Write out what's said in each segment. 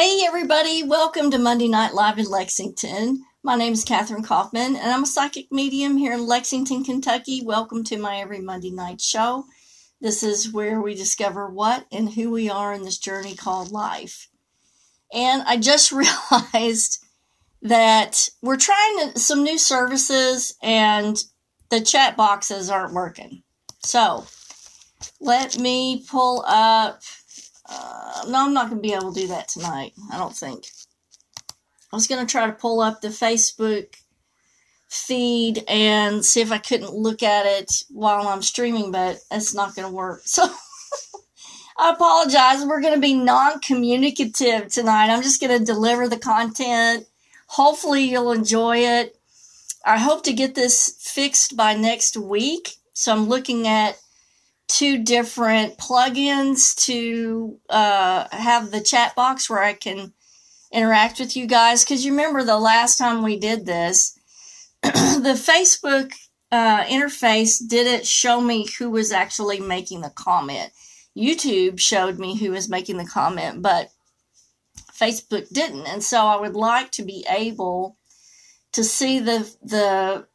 Hey, everybody, welcome to Monday Night Live in Lexington. My name is Katherine Kaufman, and I'm a psychic medium here in Lexington, Kentucky. Welcome to my every Monday night show. This is where we discover what and who we are in this journey called life. And I just realized that we're trying some new services, and the chat boxes aren't working. So let me pull up uh, no, I'm not going to be able to do that tonight. I don't think. I was going to try to pull up the Facebook feed and see if I couldn't look at it while I'm streaming, but it's not going to work. So I apologize. We're going to be non communicative tonight. I'm just going to deliver the content. Hopefully, you'll enjoy it. I hope to get this fixed by next week. So I'm looking at two different plugins to uh, have the chat box where I can interact with you guys. Because you remember the last time we did this, the Facebook uh, interface didn't show me who was actually making the comment. YouTube showed me who was making the comment, but Facebook didn't. And so I would like to be able to see the the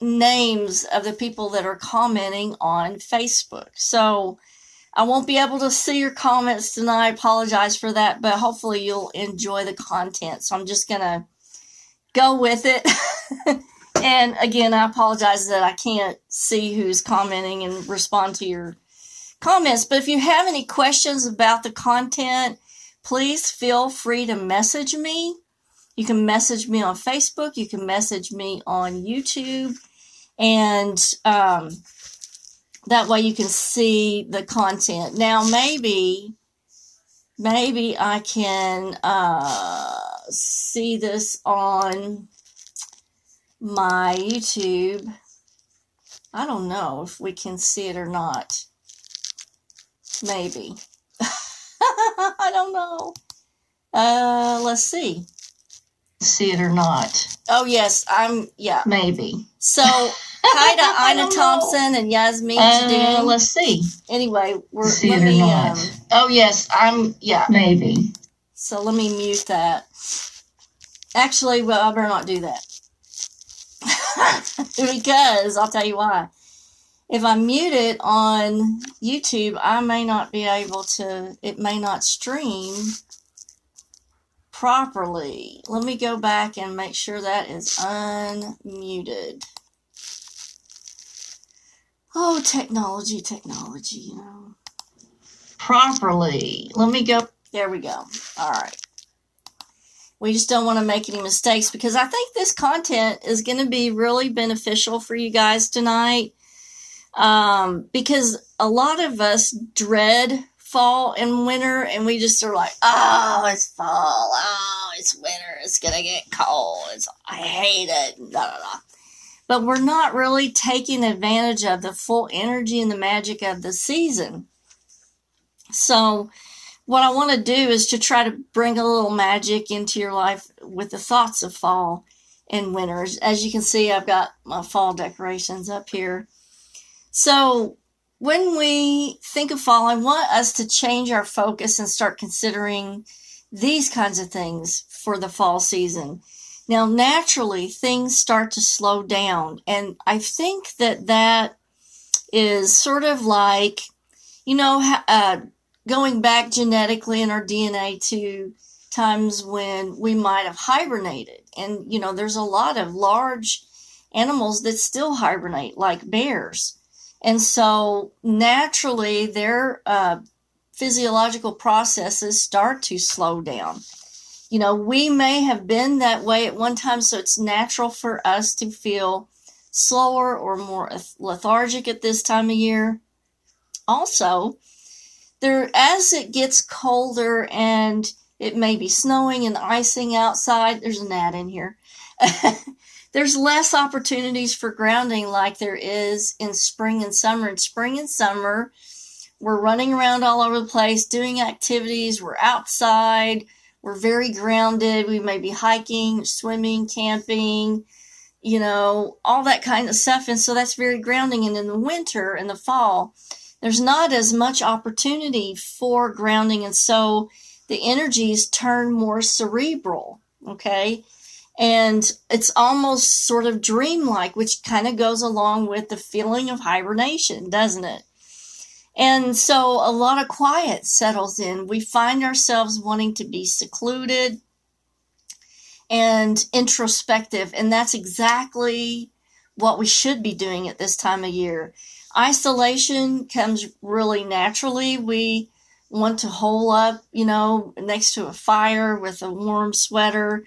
names of the people that are commenting on Facebook. So I won't be able to see your comments tonight. I apologize for that, but hopefully you'll enjoy the content. So I'm just going to go with it. and again, I apologize that I can't see who's commenting and respond to your comments. But if you have any questions about the content, please feel free to message me. You can message me on Facebook. You can message me on YouTube and um, that way you can see the content. Now, maybe, maybe I can uh, see this on my YouTube. I don't know if we can see it or not. Maybe. I don't know. Uh, let's see. See it or not. Oh yes, I'm. Yeah, maybe. So hi to Ina Thompson and Yasmin uh, Let's see. Anyway, we're see let me. Um, oh yes, I'm. Yeah, maybe. So let me mute that. Actually, well, I better not do that because I'll tell you why. If I mute it on YouTube, I may not be able to. It may not stream properly. Let me go back and make sure that is unmuted. Oh, technology, technology, you know. Properly. Let me go. There we go. All right. We just don't want to make any mistakes because I think this content is going to be really beneficial for you guys tonight. Um, because a lot of us dread fall and winter, and we just are like, oh, it's fall, oh, it's winter, it's gonna get cold, it's, I hate it, blah, blah, blah. But we're not really taking advantage of the full energy and the magic of the season. So, what I want to do is to try to bring a little magic into your life with the thoughts of fall and winter. As you can see, I've got my fall decorations up here. So, when we think of fall, I want us to change our focus and start considering these kinds of things for the fall season. Now, naturally, things start to slow down. And I think that that is sort of like, you know, uh, going back genetically in our DNA to times when we might have hibernated. And, you know, there's a lot of large animals that still hibernate, like bears. And so naturally, their uh, physiological processes start to slow down. You know, we may have been that way at one time, so it's natural for us to feel slower or more lethargic at this time of year. Also, there as it gets colder and it may be snowing and icing outside, there's an ad in here. there's less opportunities for grounding like there is in spring and summer. In spring and summer, we're running around all over the place doing activities, we're outside, we're very grounded. We may be hiking, swimming, camping, you know, all that kind of stuff. And so that's very grounding. And in the winter and the fall, there's not as much opportunity for grounding. And so the energies turn more cerebral. Okay. And it's almost sort of dreamlike, which kind of goes along with the feeling of hibernation, doesn't it? And so a lot of quiet settles in. We find ourselves wanting to be secluded, and introspective. And that's exactly what we should be doing at this time of year. Isolation comes really naturally. We want to hole up, you know, next to a fire with a warm sweater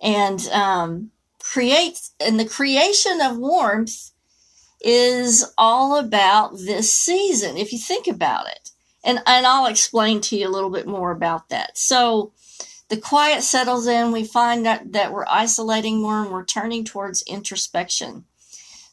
and um, create. And the creation of warmth is all about this season, if you think about it. And, and I'll explain to you a little bit more about that. So, the quiet settles in. We find that, that we're isolating more and we're turning towards introspection.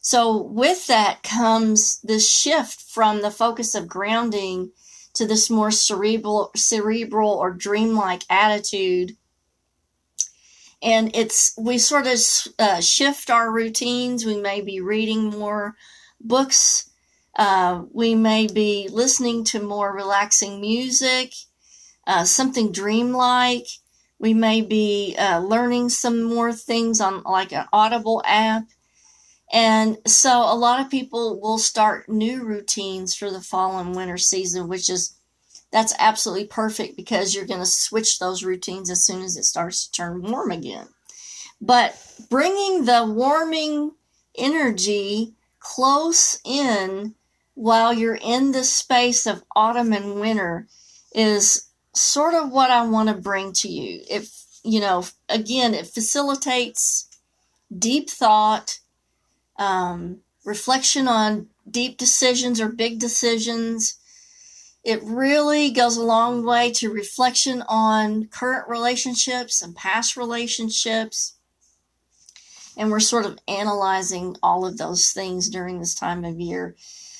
So, with that comes this shift from the focus of grounding to this more cerebral, cerebral or dreamlike attitude. And it's, we sort of uh, shift our routines. We may be reading more books. Uh, we may be listening to more relaxing music, uh, something dreamlike. We may be uh, learning some more things on like an Audible app. And so a lot of people will start new routines for the fall and winter season, which is that's absolutely perfect because you're going to switch those routines as soon as it starts to turn warm again. But bringing the warming energy close in while you're in the space of autumn and winter is sort of what I want to bring to you. If, you know, again, it facilitates deep thought, um, reflection on deep decisions or big decisions. It really goes a long way to reflection on current relationships and past relationships. And we're sort of analyzing all of those things during this time of year.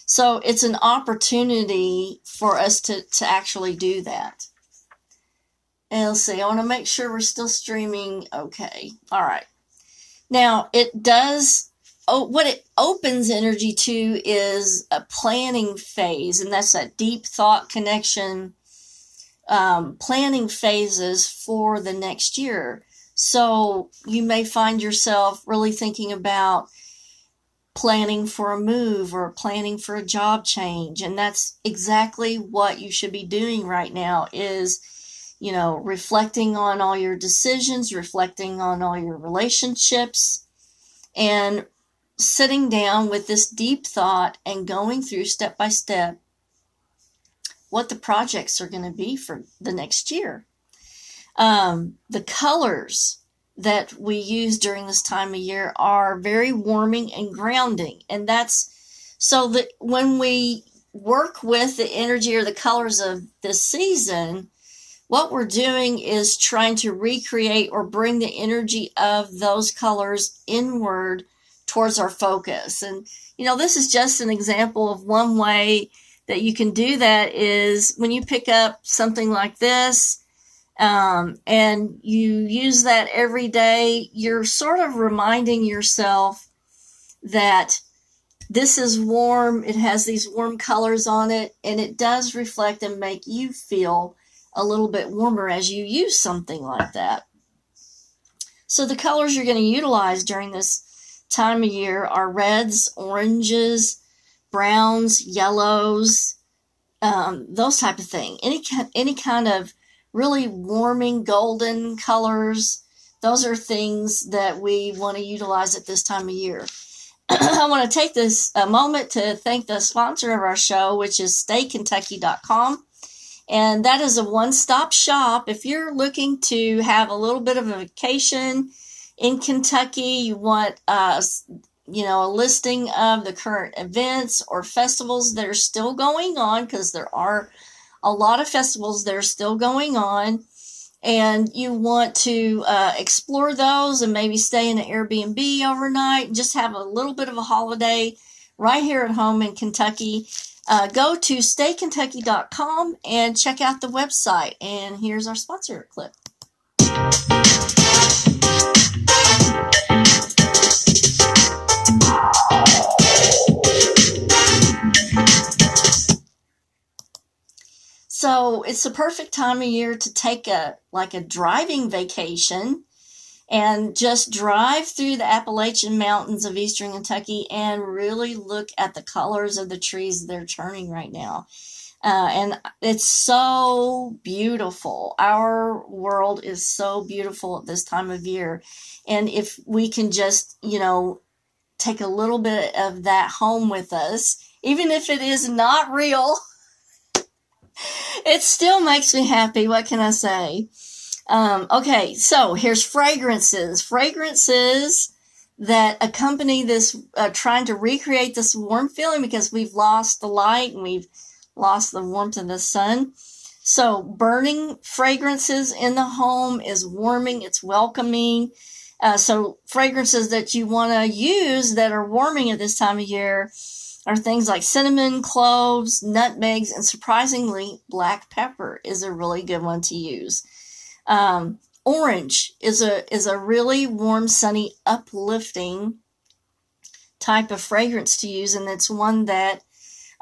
So it's an opportunity for us to, to actually do that. And let's see, I want to make sure we're still streaming. Okay. All right. Now, it does, oh, what it opens energy to is a planning phase, and that's that deep thought connection, um, planning phases for the next year. So you may find yourself really thinking about planning for a move or planning for a job change and that's exactly what you should be doing right now is you know, reflecting on all your decisions, reflecting on all your relationships, and sitting down with this deep thought and going through step by step what the projects are going to be for the next year. Um, the colors that we use during this time of year are very warming and grounding. And that's so that when we work with the energy or the colors of this season, what we're doing is trying to recreate or bring the energy of those colors inward towards our focus. And, you know, this is just an example of one way that you can do that is when you pick up something like this um, and you use that every day, you're sort of reminding yourself that this is warm, it has these warm colors on it, and it does reflect and make you feel a little bit warmer as you use something like that. So the colors you're going to utilize during this time of year are reds, oranges, browns, yellows, um, those type of thing. Any any kind of really warming golden colors. Those are things that we want to utilize at this time of year. I want to take this a moment to thank the sponsor of our show, which is staykentucky.com. And that is a one stop shop. If you're looking to have a little bit of a vacation in Kentucky, you want, uh, you know, a listing of the current events or festivals that are still going on, because there are a lot of festivals that are still going on and you want to uh, explore those and maybe stay in an Airbnb overnight just have a little bit of a holiday right here at home in Kentucky, uh, go to staykentucky.com and check out the website. And here's our sponsor clip. So it's the perfect time of year to take a like a driving vacation and just drive through the Appalachian Mountains of Eastern Kentucky and really look at the colors of the trees they're turning right now. Uh, and it's so beautiful. Our world is so beautiful at this time of year. And if we can just, you know, take a little bit of that home with us, even if it is not real, it still makes me happy. What can I say? Um, okay, so here's fragrances. Fragrances that accompany this, uh, trying to recreate this warm feeling because we've lost the light and we've lost the warmth of the sun. So, burning fragrances in the home is warming, it's welcoming. Uh, so, fragrances that you want to use that are warming at this time of year are things like cinnamon, cloves, nutmegs, and surprisingly, black pepper is a really good one to use. Um, orange is a is a really warm, sunny, uplifting type of fragrance to use, and it's one that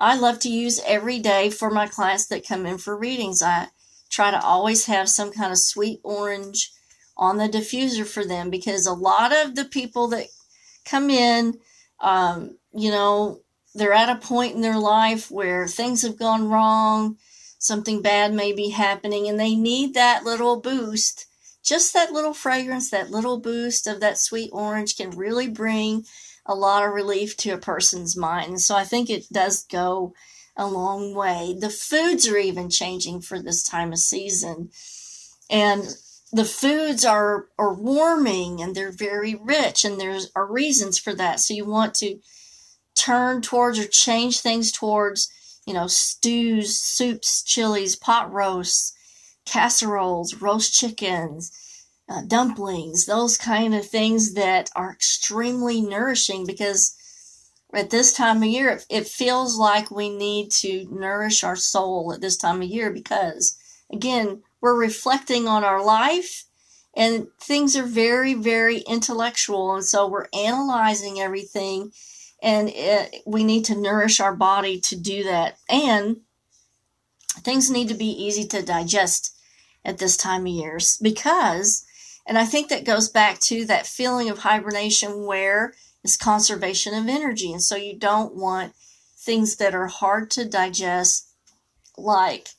I love to use every day for my clients that come in for readings. I try to always have some kind of sweet orange on the diffuser for them because a lot of the people that come in, um, you know, they're at a point in their life where things have gone wrong, something bad may be happening, and they need that little boost. Just that little fragrance, that little boost of that sweet orange can really bring a lot of relief to a person's mind. So I think it does go a long way. The foods are even changing for this time of season. And the foods are are warming and they're very rich and there's are reasons for that. So you want to turn towards or change things towards, you know, stews, soups, chilies, pot roasts, casseroles, roast chickens, uh, dumplings, those kind of things that are extremely nourishing because at this time of year, it, it feels like we need to nourish our soul at this time of year because, again, we're reflecting on our life and things are very, very intellectual. And so we're analyzing everything and it, we need to nourish our body to do that. And things need to be easy to digest at this time of years because, and I think that goes back to that feeling of hibernation where it's conservation of energy. And so you don't want things that are hard to digest, like,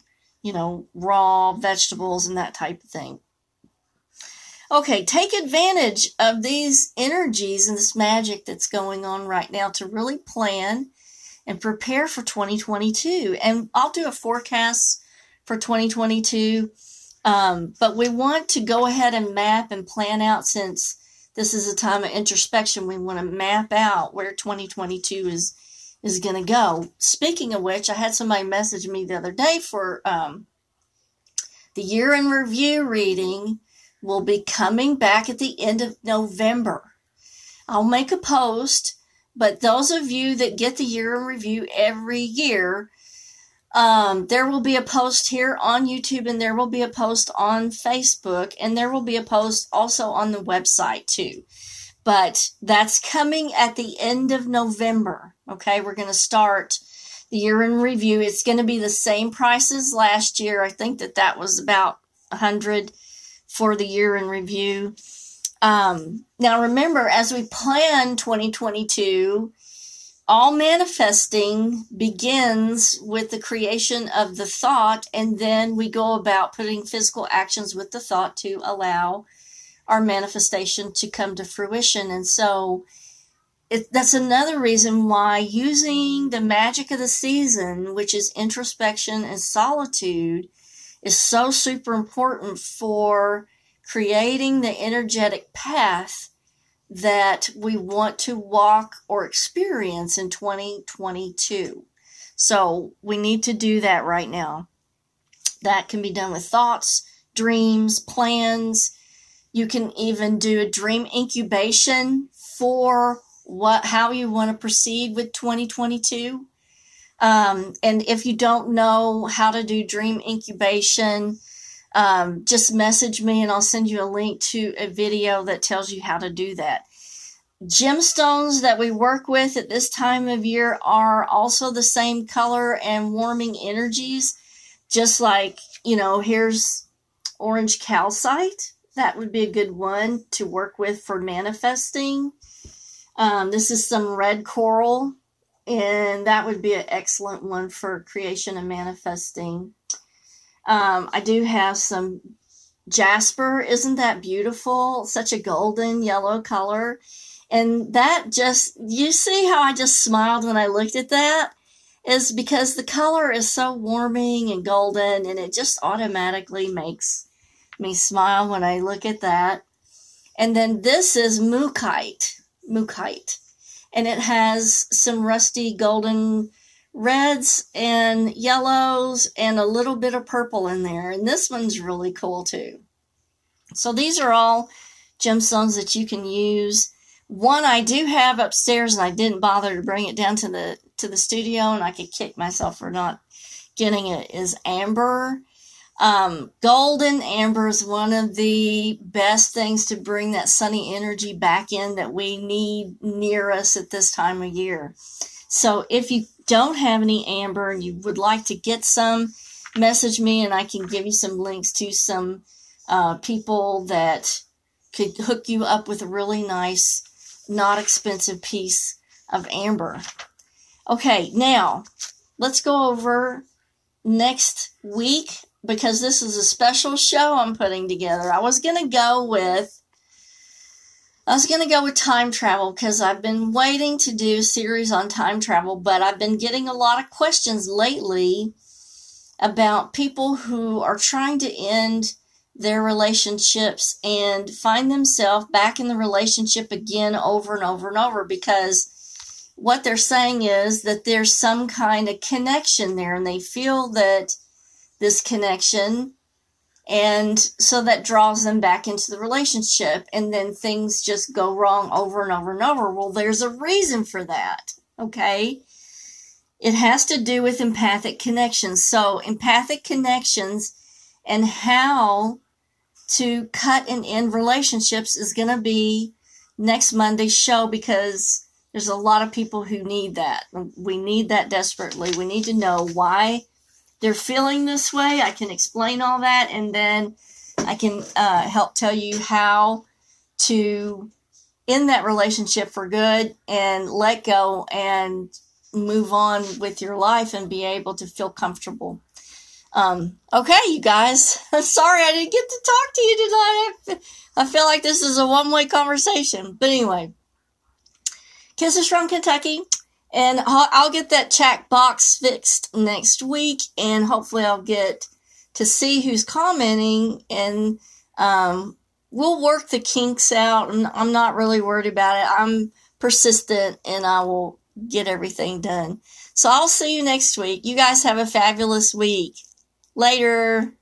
you know, raw vegetables and that type of thing. Okay, take advantage of these energies and this magic that's going on right now to really plan and prepare for 2022. And I'll do a forecast for 2022. Um, but we want to go ahead and map and plan out since this is a time of introspection. We want to map out where 2022 is is going to go. Speaking of which, I had somebody message me the other day for um, the year in review reading will be coming back at the end of November. I'll make a post, but those of you that get the year in review every year, um, there will be a post here on YouTube and there will be a post on Facebook and there will be a post also on the website too. But that's coming at the end of November. Okay, we're going to start the year in review. It's going to be the same price as last year. I think that that was about a hundred for the year in review. Um, now, remember, as we plan 2022, all manifesting begins with the creation of the thought, and then we go about putting physical actions with the thought to allow our manifestation to come to fruition. And so it, that's another reason why using the magic of the season, which is introspection and solitude, is so super important for creating the energetic path that we want to walk or experience in 2022. So we need to do that right now. That can be done with thoughts, dreams, plans. You can even do a dream incubation for what how you want to proceed with 2022. Um, and if you don't know how to do dream incubation, um, just message me and I'll send you a link to a video that tells you how to do that. Gemstones that we work with at this time of year are also the same color and warming energies, just like, you know, here's orange calcite. That would be a good one to work with for manifesting. Um, this is some red coral, and that would be an excellent one for creation and manifesting. Um, I do have some jasper. Isn't that beautiful? Such a golden yellow color. And that just, you see how I just smiled when I looked at that? Is because the color is so warming and golden, and it just automatically makes me smile when I look at that. And then this is mookaite, mookaite, and it has some rusty golden reds and yellows and a little bit of purple in there. And this one's really cool too. So these are all gemstones that you can use. One I do have upstairs and I didn't bother to bring it down to the to the studio and I could kick myself for not getting it is amber. Um, golden amber is one of the best things to bring that sunny energy back in that we need near us at this time of year. So if you don't have any amber and you would like to get some, message me and I can give you some links to some uh, people that could hook you up with a really nice, not expensive piece of amber. Okay, now let's go over next week because this is a special show I'm putting together. I was going to go with I was going to go with time travel because I've been waiting to do a series on time travel, but I've been getting a lot of questions lately about people who are trying to end their relationships and find themselves back in the relationship again over and over and over because what they're saying is that there's some kind of connection there and they feel that this connection and so that draws them back into the relationship and then things just go wrong over and over and over. Well there's a reason for that okay? It has to do with empathic connections. So empathic connections and how to cut and end relationships is going to be next monday's show because there's a lot of people who need that. We need that desperately. We need to know why they're feeling this way. I can explain all that, and then I can uh, help tell you how to end that relationship for good and let go and move on with your life and be able to feel comfortable. Um, okay, you guys. I'm sorry I didn't get to talk to you tonight. I feel like this is a one way conversation. But anyway, kisses from Kentucky. And I'll, get that chat box fixed next week, and hopefully, I'll get to see who's commenting, and um, we'll work the kinks out. And I'm not really worried about it. I'm persistent, and I will get everything done. So I'll see you next week. You guys have a fabulous week. Later.